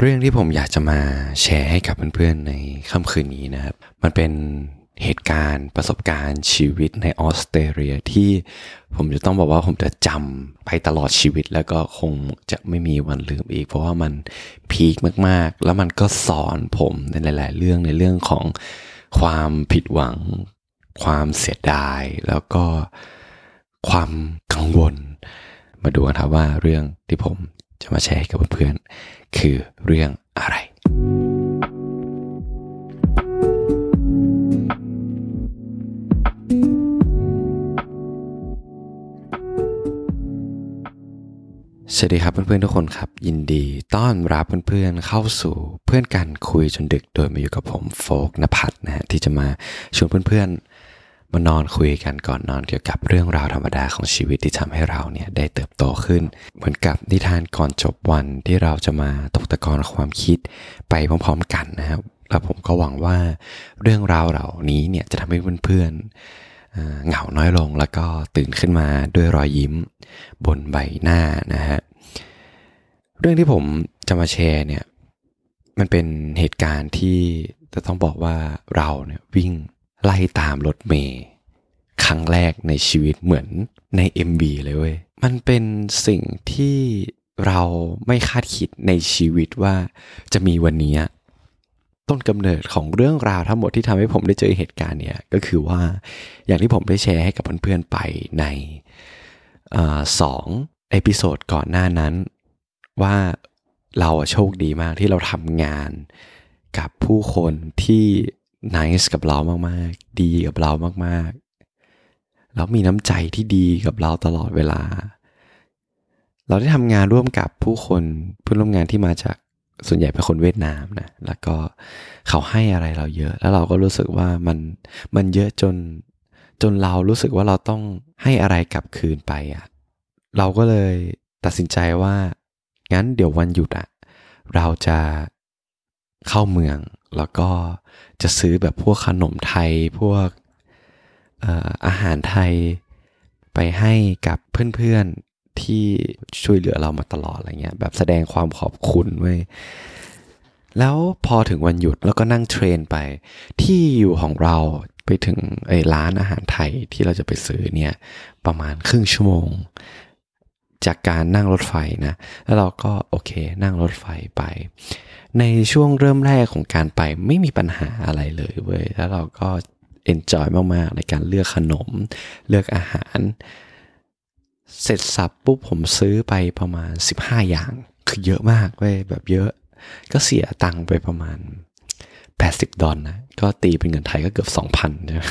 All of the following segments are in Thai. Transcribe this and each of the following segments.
เรื่องที่ผมอยากจะมาแชร์ให้กับเพื่อนๆในค่ำคืนนี้นะครับ มันเป็นเหตุการณ์ประสบการณ์ชีวิตในออสเตรเลียที่ผมจะต้องบอกว่าผมจะจำไปตลอดชีวิตแล้วก็คงจะไม่มีวันลืมอีก เพราะว่ามันพีคมากๆ แล้วมันก็สอนผมในหลาย ๆ เรื่องในเรื่องของความผิดหวัง ความเสียดาย แล้วก็ความกังวล มาดูกันครับว่าเรื่องที่ผม จะมาแชร์กับเพื่อนๆคือเรื่องอะไร สวัสดีครับเพื่อนๆทุกคนครับ ยินดีต้อนรับเพื่อนๆเข้าสู่เพื่อนกันคุยจนดึกโดยมาอยู่กับผมโฟกนภัทรนะฮะที่จะมาชวนเพื่อนๆ มานอนคุยกันก่อนนอนเกี่ยวกับเรื่องราวธรรมดาของชีวิตที่ทำให้เราเนี่ยได้เติบโตขึ้น เหมือนกับนิทานก่อนจบวันที่เราจะมาตกตะกอนความคิดไปพร้อมๆกันนะครับแล้วผมก็หวังว่าเรื่องราวเหล่านี้เนี่ยจะทำให้เพื่อนๆเอ่อเหงาน้อยลงแล้วก็ตื่นขึ้นมาด้วยรอยยิ้มบนใบหน้านะฮะเรื่องที่ผมจะมาแชร์เนี่ยมันเป็นเหตุการณ์ที่จะต้องบอกว่าเราเนี่ยวิ่ง ไล่ตามรถเมล์ครั้งแรกในชีวิตเหมือนใน MV เลยเว้ย มันเป็นสิ่งที่เราไม่คาดคิดในชีวิตว่าจะมีวันนี้ ต้นกำเนิดของเรื่องราวทั้งหมดที่ทำให้ผมได้เจอเหตุการณ์เนี่ยก็คือว่าอย่างที่ผมได้แชร์ให้กับเพื่อนๆไปในอสอง episode ก่อนหน้านั้น ว่าเราโชคดีมากที่เราทำงานกับผู้คนที่ nice กับเรามากๆ ดีกับเรามากๆ แล้วมีน้ำใจที่ดีกับเราตลอดเวลา เราได้ทำงานร่วมกับผู้คนเพื่อนร่วมงานที่มาจากส่วนใหญ่เป็นคนเวียดนามนะ แล้วก็เขาให้อะไรเราเยอะ แล้วเราก็รู้สึกว่ามันมันเยอะจนจนเรารู้สึกว่าเราต้องให้อะไรกลับคืนไปอะ เราก็เลยตัดสินใจว่างั้นเดี๋ยววันหยุดอะ เราจะ เข้าเมือง แล้วก็จะซื้อแบบพวกขนมไทยพวกอาหารไทยไปให้กับเพื่อนๆที่ช่วยเหลือเรามาตลอดอะไรเงี้ยแบบแสดงความขอบคุณเว้แล้วพอถึงวันหยุดแล้วก็นั่งเทรนไป ที่อยู่ของเราไปถึงไอ้ร้านอาหารไทยที่เราจะไปซื้อเนี่ยประมาณครึ่งชั่วโมง จากการนั่งรถไฟนะ แล้วเราก็โอเค นั่งรถไฟไป ในช่วงเริ่มแรกของการไปไม่มีปัญหาอะไรเลยเว้ยแล้วเราก็เอนจอยมาก ๆ ในการเลือกขนม เลือกอาหาร เสร็จสับปุ๊บผมซื้อไปประมาณ 15 อย่าง คือเยอะมากเว้ยแบบเยอะ ก็เสียตังค์ไปประมาณ 80 ดอลนะ ก็ตีเป็นเงินไทยก็เกือบ 2,000ใช่ไหม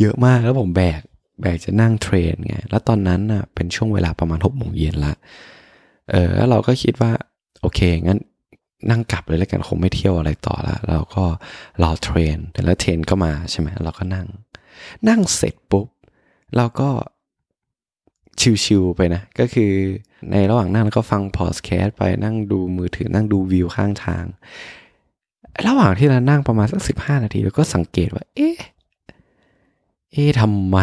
เยอะมากแล้วผมแบก แบกจะนั่ง train ไง แล้วตอนนั้นน่ะเป็นช่วงเวลาประมาณหกโมงเย็นละ เออแล้วเราก็คิดว่า โอเค งั้น นั่งกลับเลยแล้วกันคงไม่เที่ยวอะไรต่อละเราก็รอ train แล้ว train ก็มาใช่ไหมเราก็นั่ง นั่งเสร็จปุ๊บ เราก็ชิวๆไปนะ ก็คือในระหว่างนั่งแล้วก็ฟังพอดแคสไปนั่งดูมือถือนั่งดูวิวข้างทาง ระหว่างที่เรานั่งประมาณสักสิบห้านาทีเราก็สังเกตว่า เอ๊ะเอ๊ะทำไม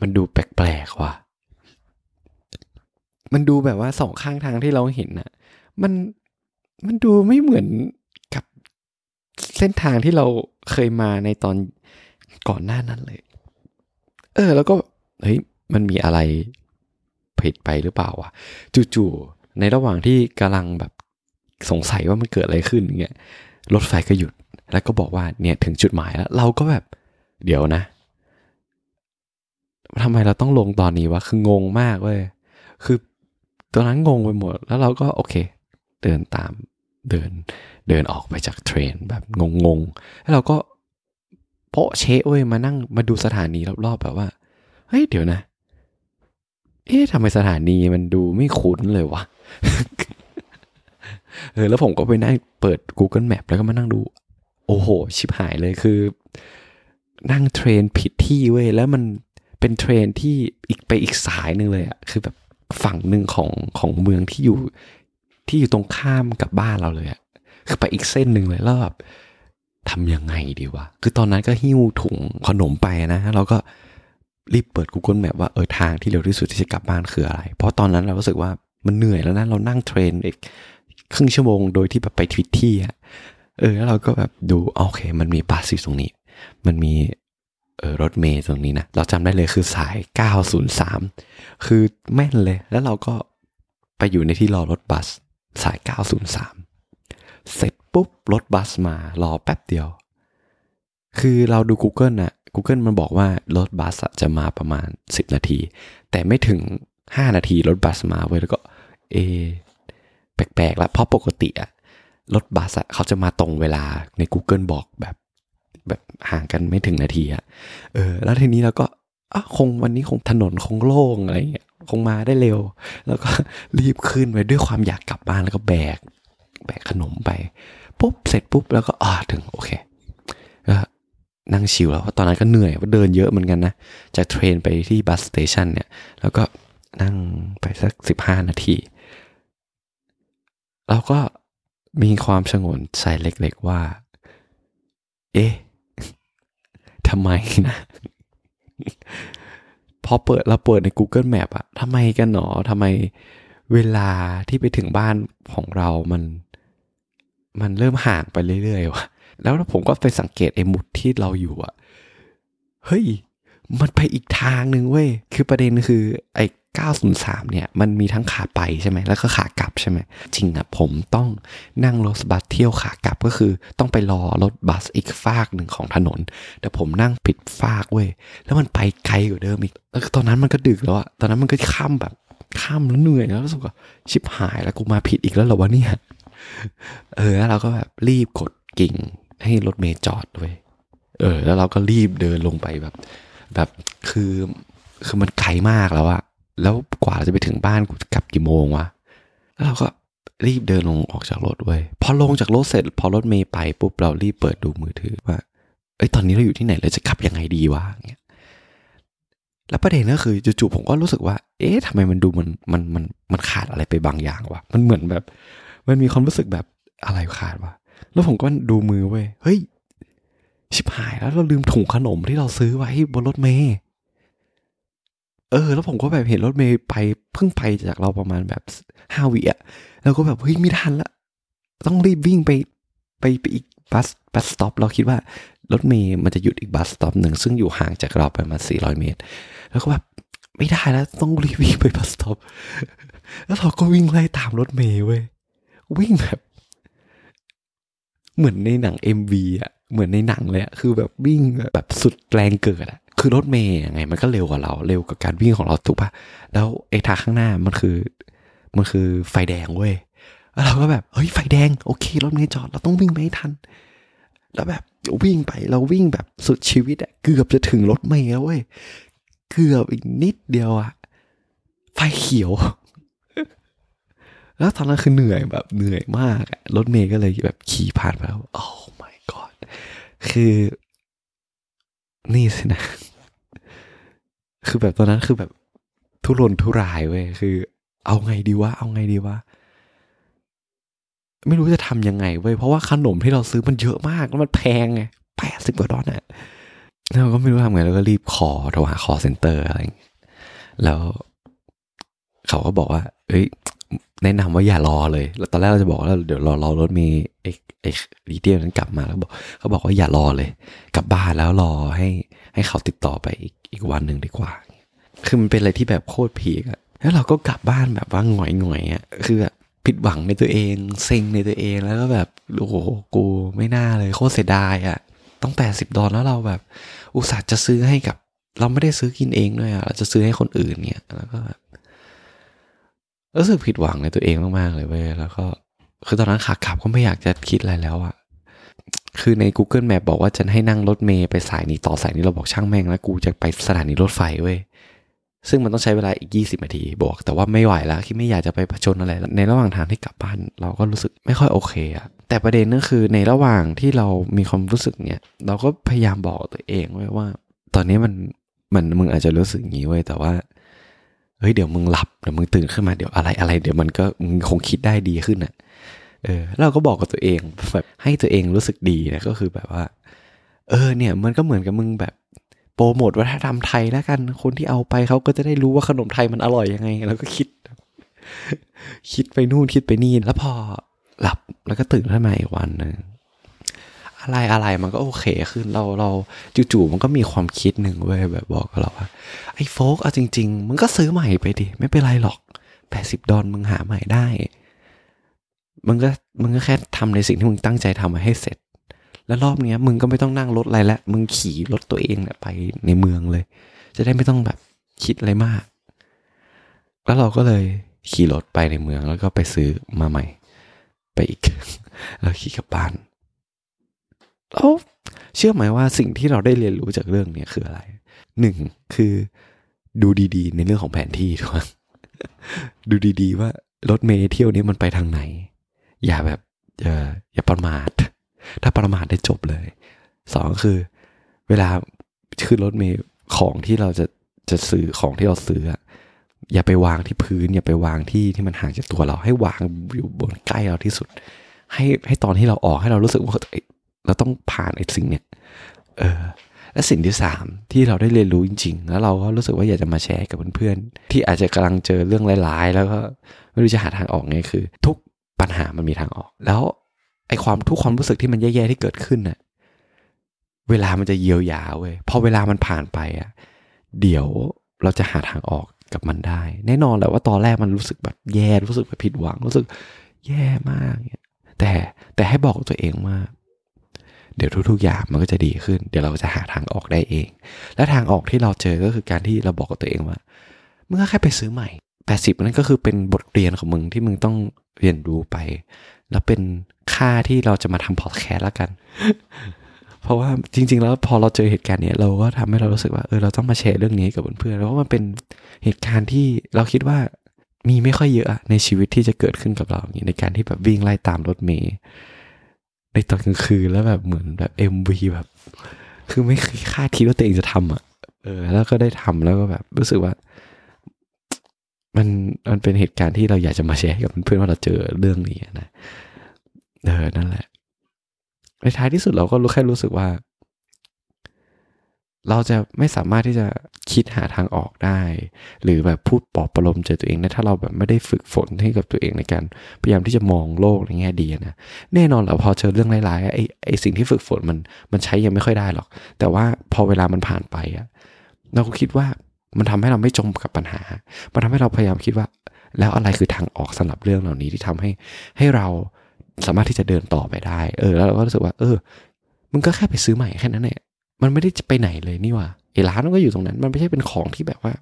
มันดูแปลกๆว่ะมันดูแบบว่าสองข้างทางที่เราเห็นน่ะ มัน มันดูไม่เหมือนกับเส้นทางที่เราเคยมาในตอนก่อนหน้านั้นเลย เออ แล้วก็เฮ้ยมันมีอะไรผิดไปหรือเปล่าวะจู่ๆในระหว่างที่กำลังแบบสงสัยว่ามันเกิดอะไรขึ้นอย่างเงี้ยรถไฟก็หยุด แล้วก็บอกว่าเนี่ยถึงจุดหมายแล้ว เราก็แบบเดี๋ยวนะทำไมเราต้องลงตอนนี้วะคืองงมากเว้ยคือตอนนั้นงงไปหมด แล้วเราก็โอเค เดินตามเดินเดินออกไปจากเทรนแบบงงๆ แล้วเราก็โปะเชะเว้ยมานั่งมาดูสถานีรอบๆแบบว่า เฮ้ยเดี๋ยวนะ เอ๊ะทำไมสถานีมันดูไม่คุ้นเลยวะ เออแล้วผมก็ไปนั่งเปิด Google Map แล้วก็มานั่งดู โอ้โห ชิบหายเลยคือ นั่งเทรนผิดที่เว้ยแล้วมันเป็นเทรนที่อีกไปอีกสายหนึ่งเลยอะคือแบบฝั่งหนึ่งของของเมืองที่อยู่ ที่อยู่ตรงข้ามกับบ้านเราเลยอะคือไปอีกเส้นหนึ่งเลยแล้วแบบทำยังไงดีวะ คือตอนนั้นก็หิ้วถุงขนมไปนะเราก็รีบเปิด Google Map ว่าเออทางที่เร็วที่สุดที่จะกลับบ้านคืออะไร เพราะตอนนั้นเรารู้สึกว่ามันเหนื่อยแล้วนะ เรานั่งเทรนอีกครึ่งชั่วโมงโดยที่แบบไปทวิตที่อะเออแล้วเราก็แบบดูโอเค มันมีบัสอยู่ตรงนี้ มันมีเออรถเมย์ตรงนี้นะ เราจำได้เลยคือสาย 903 คือแม่นเลย แล้วเราก็ไปอยู่ในที่รอรถบัส สาย 903 เสร็จปุ๊บ รถบัสมารอแป๊บเดียว คือเราดู Google นะ Google มันบอกว่า รถบัสจะมาประมาณ 10 นาที แต่ไม่ถึง 5 นาที รถบัสมาเว้ยแล้วก็เอแปลกๆแล้วเพราะปกติอะรถบัสอะเขาจะมาตรงเวลาใน Google บอกแบบแบบห่างกันไม่ถึงนาทีอะเออ แล้วทีนี้เราก็อะคงวันนี้คงถนนคงโล่งอะไรเงี้ย คงมาได้เร็ว แล้วก็รีบขึ้นไปด้วยความอยากกลับบ้านแล้วก็แบก แบกขนมไปปุ๊บเสร็จปุ๊บแล้วก็อ่าถึงโอเคก็นั่งชิลแล้วเพราะตอนนั้นก็เหนื่อยเพราะเดินเยอะเหมือนกันนะ จากเทรนไปที่บัสสเตชันเนี่ย แล้วก็นั่งไปสักสิบห้านาทีเราก็มีความสงวนใส่เล็กๆว่า เอ๊ะทำไมนะ พอเปิดเราเปิดใน Google Map อะทำไมกันหนอทำไมเวลาที่ไปถึงบ้านของเรามัน มันเริ่มห่างไปเรื่อยๆวะแล้วผมก็ไปสังเกตไอ้หมุดที่เราอยู่อะเฮ้ย มันไปอีกทางหนึ่งเว้ย คือประเด็นคือไอ้ 903 เนี่ย มันมีทั้งขาไปใช่ไหม แล้วก็ขากลับใช่ไหม จริงอะผมต้องนั่งรถบัสเที่ยวขากลับก็คือ ต้องไปรอรถบัสอีกฟากหนึ่งของถนน แต่ผมนั่งผิดฟากเว้ย แล้วมันไปไกลกว่าเดิมอีก แล้วตอนนั้นมันก็ดึกแล้วอะตอนนั้นมันก็ข้ามแบบข้ามแล้วเหนื่อยแล้วรู้สึกว่าชิบหายแล้วกูมาผิดอีกแล้วเหรอวะเนี่ย เออแล้วเราก็แบบรีบกดกิ่งให้รถเมย์จอดด้วย เออ แล้วเราก็รีบเดินลงไปแบบ แบบคือคือมันไกลมากแล้วอะ แล้วกว่าจะไปถึงบ้านกูกลับกี่โมงวะแล้วเราก็รีบเดินลงออกจากรถเว้ยพอลงจากรถเสร็จ พอรถเมย์ไปปุ๊บเรารีบเปิดดูมือถือว่าเอ้ยตอนนี้เราอยู่ที่ไหนเราจะขับยังไงดีวะเงี้ยแล้วประเด็นก็คือจู่ๆผมก็รู้สึกว่า เอ๊ะทำไมมันดูมันมันมันมันขาดอะไรไปบางอย่างวะมันเหมือนแบบ มันมีความรู้สึกแบบอะไรขาดวะแล้วผมก็ดูมือเว้ยเฮ้ยชิบหายแล้วเราลืมถุงขนมที่เราซื้อไว้บนรถเมย์ เออ แล้วผมก็แบบเห็นรถเมล์ไปเพิ่งไปจากเราประมาณแบบห้าวิอะแล้วก็แบบเฮ้ยไม่ทันละ ต้องรีบวิ่งไปไปไปอีก bus bus stop เราคิดว่ารถเมล์มันจะหยุดอีก bus stop หนึ่งซึ่งอยู่ห่างจากเราประมาณสี่ร้อยเมตร แล้วก็แบบไม่ได้แล้วต้องรีบวิ่งไป bus stop แล้วเราก็วิ่งไล่ตามรถเมล์เว้ยวิ่งแบบ เหมือนในหนัง MV อะเหมือนในหนังเลยอะคือแบบวิ่งแบบสุดแรงเกิดอะ คือรถเมย์ยังไง มันก็เร็วกว่าเรา เร็วกับการวิ่งของเราถูกปะแล้วไอ้ทางข้างหน้ามันคือ มันคือไฟแดงเว้ยแล้วเราก็แบบเฮ้ยไฟแดงโอเครถเมย์จอดเราต้องวิ่งไปให้ทัน แล้วแบบวิ่งไปเราวิ่งแบบสุดชีวิตอะเกือบจะถึงรถเมย์แล้วเว้ยเกือบอีกนิดเดียวอะไฟเขียว แล้วตอนนั้นคือเหนื่อยแบบเหนื่อยมากอะรถเมย์ก็เลยแบบขี่ผ่านไปแล้วโอ้ my god คือ นี่สินะ คือแบบตอนนั้นคือแบบทุรนทุรายเว้ยคือ เอาไงดีวะเอาไงดีวะไม่รู้จะทำยังไงเว้ยเพราะว่าขนมที่เราซื้อมันเยอะมากแล้วมันแพงไงแปดสิบกว่าดอลลาร์เราก็ไม่รู้ทำไงแล้วก็รีบขอโทรหา call center อะไรแล้วเขาก็บอกว่า เอ้ย แนะนำว่าอย่ารอเลย แล้วตอนแรกเราจะบอกว่าเดี๋ยวรอรอรถเมล์เอ็กเอ็กดีเดียนั้นกลับมาแล้วบอกเขาบอกว่าอย่ารอเลย กลับบ้านแล้วรอให้ ให้เขาติดต่อไปอีกอีกวันหนึ่งดีกว่า คือมันเป็นอะไรที่แบบโคตร peak อะแล้วเราก็กลับบ้านแบบว่าหงอยหงอยอะคือแบบผิดหวังในตัวเอง เซ็งในตัวเองแล้วก็แบบโอ้โหกูไม่น่าเลยโคตรเสียดายอะต้องแปดสิบดอลแล้วเราแบบ อุตส่าห์จะซื้อให้กับ เราไม่ได้ซื้อกินเองด้วยอะเราจะซื้อให้คนอื่นเนี่ยแล้วก็แบบรู้สึกผิดหวังในตัวเองมากๆเลยเว้ยแล้วก็คือตอนนั้นขากลับก็ไม่อยากจะคิดอะไรแล้วอะ คือใน Google Map บอกว่าจะให้นั่งรถเมย์ไปสายนี้ต่อสายนี้เราบอกช่างแม่งแล้วกูจะไปสถานีรถไฟเว้ยซึ่งมันต้องใช้เวลาอีก 20นาทีบอกแต่ว่าไม่ไหวแล้วที่ไม่อยากจะไปผจญอะไร ในระหว่างทางที่กลับบ้าน เราก็รู้สึกไม่ค่อยโอเคอะแต่ประเด็นก็คือในระหว่างที่เรามีความรู้สึกเนี่ย เราก็พยายามบอกตัวเองไว้ว่า ตอนนี้มันมันมึงอาจจะรู้สึกงี้เว้ยแต่ว่าเฮ้ยเดี๋ยวมึงหลับเดี๋ยวมึงตื่นขึ้นมาเดี๋ยวอะไรอะไร เดี๋ยวมันก็มึงคงคิดได้ดีขึ้นอะ เออเราก็บอกกับตัวเองแบบให้ตัวเองรู้สึกดีนะก็คือแบบว่า เออเนี่ยมันก็เหมือนกับมึงแบบโปรโมทวัฒนธรรมไทยแล้วกัน คนที่เอาไปเขาก็จะได้รู้ว่าขนมไทยมันอร่อยยังไง แล้วก็คิด คิดไปนู่นคิดไปนี่ แล้วพอหลับแล้วก็ตื่นขึ้นมาอีกวันหนึ่งอะไรอะไรมันก็โอเคขึ้นเราเราจู่ๆมันก็มีความคิดหนึ่งเว้ยแบบบอกกับเราว่าไอ้โฟกเอาจริง ๆ มึงก็ซื้อใหม่ไปดิ ไม่เป็นไรหรอกแปดสิบดอลมึงหาใหม่ได้ มึงก็มึงก็แค่ทำในสิ่งที่มึงตั้งใจทำมาให้เสร็จ แล้วรอบเนี้ย มึงก็ไม่ต้องนั่งรถอะไรล้วมึงขี่รถตัวเองเนี่ยไปในเมืองเลย จะได้ไม่ต้องแบบคิดอะไรมาก แล้วเราก็เลยขี่รถไปในเมืองแล้วก็ไปซื้อมาใหม่ ไปอีกแล้วขี่กลับบ้านแล้วเชื่อไหมว่าสิ่งที่เราได้เรียนรู้จากเรื่องนี้คืออะไรหนึ่งคือดูดีๆ ในเรื่องของแผนที่ทุกคนดูดีๆ ว่ารถเมล์เที่ยวนี้มันไปทางไหน อย่าแบบอย่าอย่าประมาท ถ้าประมาทได้จบเลยสองคือ เวลาขึ้นรถเมล์ของที่เราจะจะซื้อของที่เราซื้ออะอย่าไปวางที่พื้น อย่าไปวางที่ที่มันห่างจากตัวเราให้วางอยู่บนใกล้เราที่สุด ให้ให้ตอนที่เราออกให้เรารู้สึกว่าเราต้องผ่านไอ้สิ่งเนี้ยเออและสิ่งที่สามที่เราได้เรียนรู้จริง ๆ แล้วเราก็รู้สึกว่าอยากจะมาแชร์กับเพื่อนๆที่อาจจะกำลังเจอเรื่องร้ายๆ แล้วก็ไม่รู้จะหาทางออกไงคือ ทุก ปัญหามันมีทางออก แล้วไอ้ความทุกความรู้สึกที่มันแย่ๆที่เกิดขึ้นน่ะเวลามันจะเยียวยาเว้ยพอเวลามันผ่านไปอะเดี๋ยวเราจะหาทางออกกับมันได้ แน่นอนแหละว่าตอนแรกมันรู้สึกแบบแย่รู้สึกแบบผิดหวังรู้สึกแย่มากแต่แต่ให้บอกตัวเองว่า เดี๋ยวทุกๆอย่างมันก็จะดีขึ้น เดี๋ยวเราจะหาทางออกได้เอง และทางออกที่เราเจอก็คือการที่เราบอกกับตัวเองว่ามึงก็แค่ไปซื้อใหม่แปดสิบนั่นก็คือเป็นบทเรียนของมึงที่มึงต้อง เรียนรู้ไป แล้วเป็นค่าที่เราจะมาทำพอดแคสต์แล้วกัน เพราะว่าจริง ๆ แล้วพอเราเจอเหตุการณ์เนี้ยเราก็ทำให้เรารู้สึกว่าเออเราต้องมาแชร์เรื่องนี้กับเพื่อนๆเพราะมันเป็นเหตุการณ์ที่เราคิดว่ามีไม่ค่อยเยอะในชีวิตที่จะเกิดขึ้นกับเราอย่างนี้ในการที่แบบวิ่งไล่ตามรถเมย์ในตอนกลางคืนแล้วแบบเหมือนแบบเอ็มวีแบบ คือไม่เคยคาดคิดว่าตัวเองจะทำอะเออ แล้วก็ได้ทำแล้วก็แบบรู้สึกว่า มันมันเป็นเหตุการณ์ที่เราอยากจะมาแชร์กับเพื่อนๆว่าเราเจอเรื่องนี้นะเออนั่นแหละในท้ายที่สุดเราก็รู้แค่รู้สึกว่า เราจะไม่สามารถที่จะคิดหาทางออกได้ หรือแบบพูดปลอบประโลมใจตัวเองนะถ้าเราแบบไม่ได้ฝึกฝนให้กับตัวเองในการพยายามที่จะมองโลกในแง่ดีนะแน่นอนเราพอเจอเรื่องร้ายๆไอ้ไอ้สิ่งที่ฝึกฝนมันมันใช้ยังไม่ค่อยได้หรอก แต่ว่าพอเวลามันผ่านไปอะเราก็คิดว่า มันทำให้เราไม่จมกับปัญหา มันทำให้เราพยายามคิดว่า แล้วอะไรคือทางออกสำหรับเรื่องเหล่านี้ที่ทำให้ให้เราสามารถที่จะเดินต่อไปได้ เออ แล้วเราก็รู้สึกว่า เออมึงก็แค่ไปซื้อใหม่แค่นั้นแหละมันไม่ได้ไปไหนเลยนี่ว่าไอ้ร้านมันก็อยู่ตรงนั้น มันไม่ใช่เป็นของที่แบบว่า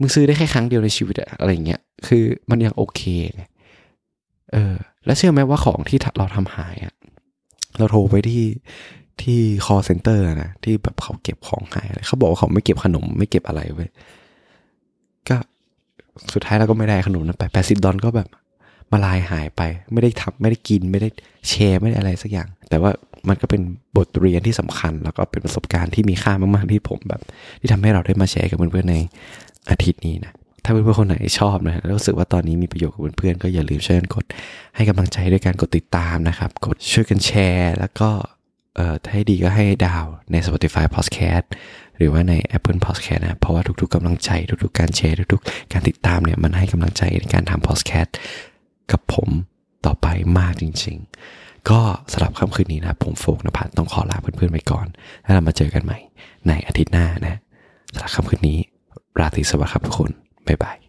มึงซื้อได้แค่ครั้งเดียวในชีวิตอะอะไรเงี้ย คือมันยังโอเคไงเออ แล้วเชื่อไหมว่าของที่เราทำหายอะเราโทรไปที่ ที่ call center นะที่แบบเขาเก็บของหายอะไรเขาบอกว่าเขาไม่เก็บขนมไม่เก็บอะไรไว้ก็สุดท้ายเราก็ไม่ได้ขนมนั้นไปแปดสิบดอลก็แบบมาลายหายไป ไม่ได้ทำไม่ได้กินไม่ได้แชร์ไม่ได้อะไรสักอย่าง แต่ว่ามันก็เป็นบทเรียนที่สำคัญ แล้วก็เป็นประสบการณ์ที่มีค่ามากๆที่ผมแบบ ที่ทำให้เราได้มาแชร์กับเพื่อนๆในอาทิตย์นี้นะถ้าเพื่อนๆคนไหนชอบนะรู้สึกว่าตอนนี้มีประโยชน์กับเพื่อนๆก็อย่าลืมช่วยกันกดให้กำลังใจด้วยการกดติดตามนะครับ กดช่วยกันแชร์ แล้วก็ เอ่อถ้าให้ดีก็ให้ดาวใน Spotify Podcast หรือว่าใน Apple Podcast นะ เพราะว่าทุกๆกำลังใจ ทุกๆ การแชร์ทุกๆ การติดตามเนี่ย มันให้กำลังใจในการทำ Podcast กับผมต่อไปมากจริง ๆ ก็สำหรับค่ำคืนนี้นะ ผมโฟกนภัทรต้องขอลาเพื่อนๆไปก่อน แล้วเรามาเจอกันใหม่ในอาทิตย์หน้านะสำหรับค่ำคืนนี้ ราตรีสวัสดิ์ครับทุกคน บ๊ายบาย